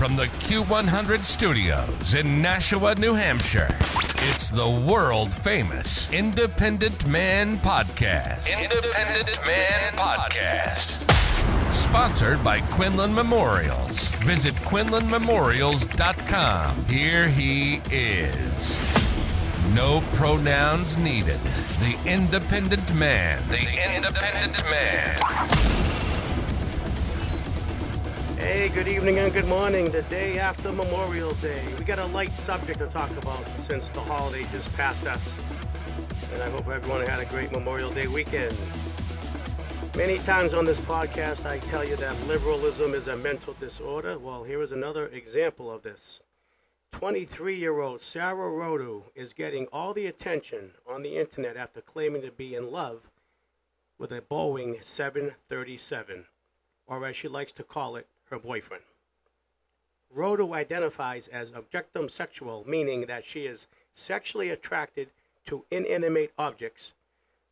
from the Q100 studios in Nashua, New Hampshire, it's the world famous Independent Man Podcast. Independent Man Podcast. Sponsored by Quinlan Memorials. Visit QuinlanMemorials.com. Here he is. No pronouns needed. The Independent Man. The Independent Man. Hey, good evening and good morning. The day after Memorial Day. We got a light subject to talk about since the holiday just passed us. And I hope everyone had a great Memorial Day weekend. Many times on this podcast, I tell you that liberalism is a mental disorder. Well, here is another example of this. 23 year old Sarah Rodo is getting all the attention on the internet after claiming to be in love with a Boeing 737, or as she likes to call it, her boyfriend. Rodo identifies as objectum sexual, meaning that she is sexually attracted to inanimate objects,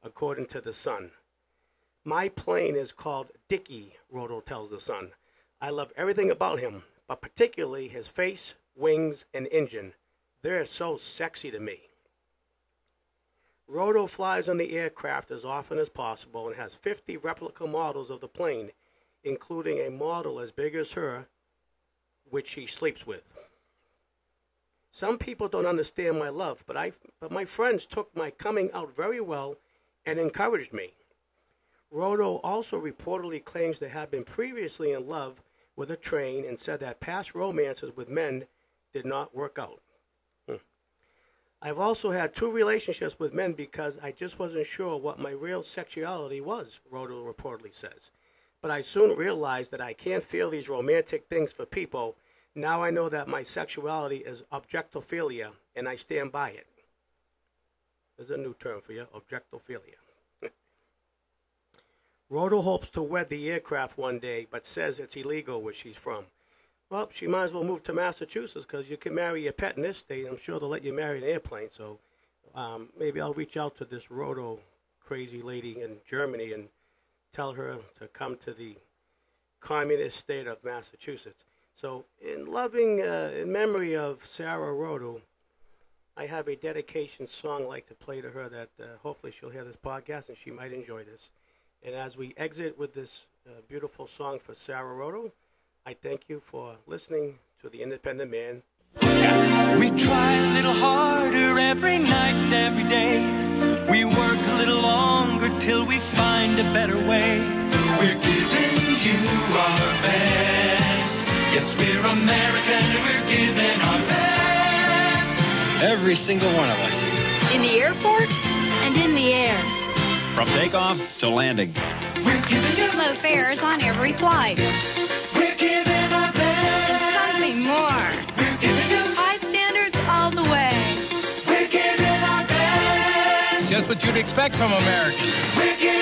according to The Sun. My plane is called Dicky, Rodo tells The Sun. I love everything about him, but particularly his face, wings, and engine. They're so sexy to me. Rodo flies on the aircraft as often as possible and has 50 replica models of the plane including a model as big as her, which she sleeps with. Some people don't understand my love, but I but my friends took my coming out very well and encouraged me. Rodo also reportedly claims to have been previously in love with a train and said that past romances with men did not work out. Hmm. I've also had two relationships with men because I just wasn't sure what my real sexuality was, Rodo reportedly says. But I soon realized that I can't feel these romantic things for people. Now I know that my sexuality is objectophilia, and I stand by it. There's a new term for you, objectophilia. Rodo hopes to wed the aircraft one day, but says it's illegal where she's from. Well, she might as well move to Massachusetts because you can marry your pet in this state. I'm sure they'll let you marry an airplane. So um, maybe I'll reach out to this Roto crazy lady in Germany and tell her to come to the communist state of Massachusetts. So, in loving, uh, in memory of Sarah Rodo, I have a dedication song I'd like to play to her that uh, hopefully she'll hear this podcast and she might enjoy this. And as we exit with this uh, beautiful song for Sarah Rodo, I thank you for listening to the Independent Man. We try a little harder every night every day. We work a little longer till we find a better way. We're giving you our best. Yes, we're American, we're giving our best. Every single one of us. In the airport and in the air. From takeoff to landing. We're giving you Low fares on every flight. We're giving our best. Something more. We're giving you High standards all the way. We're giving our best. Just what you'd expect from Americans. We're giving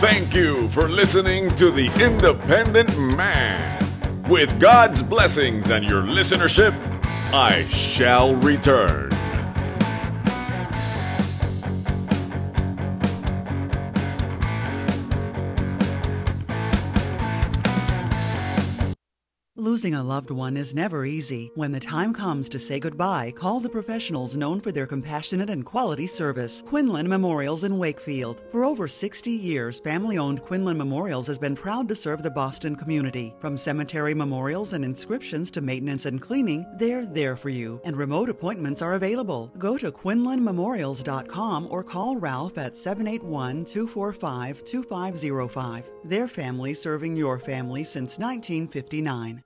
Thank you for listening to The Independent Man. With God's blessings and your listenership, I shall return. Losing a loved one is never easy. When the time comes to say goodbye, call the professionals known for their compassionate and quality service. Quinlan Memorials in Wakefield. For over 60 years, family owned Quinlan Memorials has been proud to serve the Boston community. From cemetery memorials and inscriptions to maintenance and cleaning, they're there for you, and remote appointments are available. Go to QuinlanMemorials.com or call Ralph at 781 245 2505. Their family serving your family since 1959.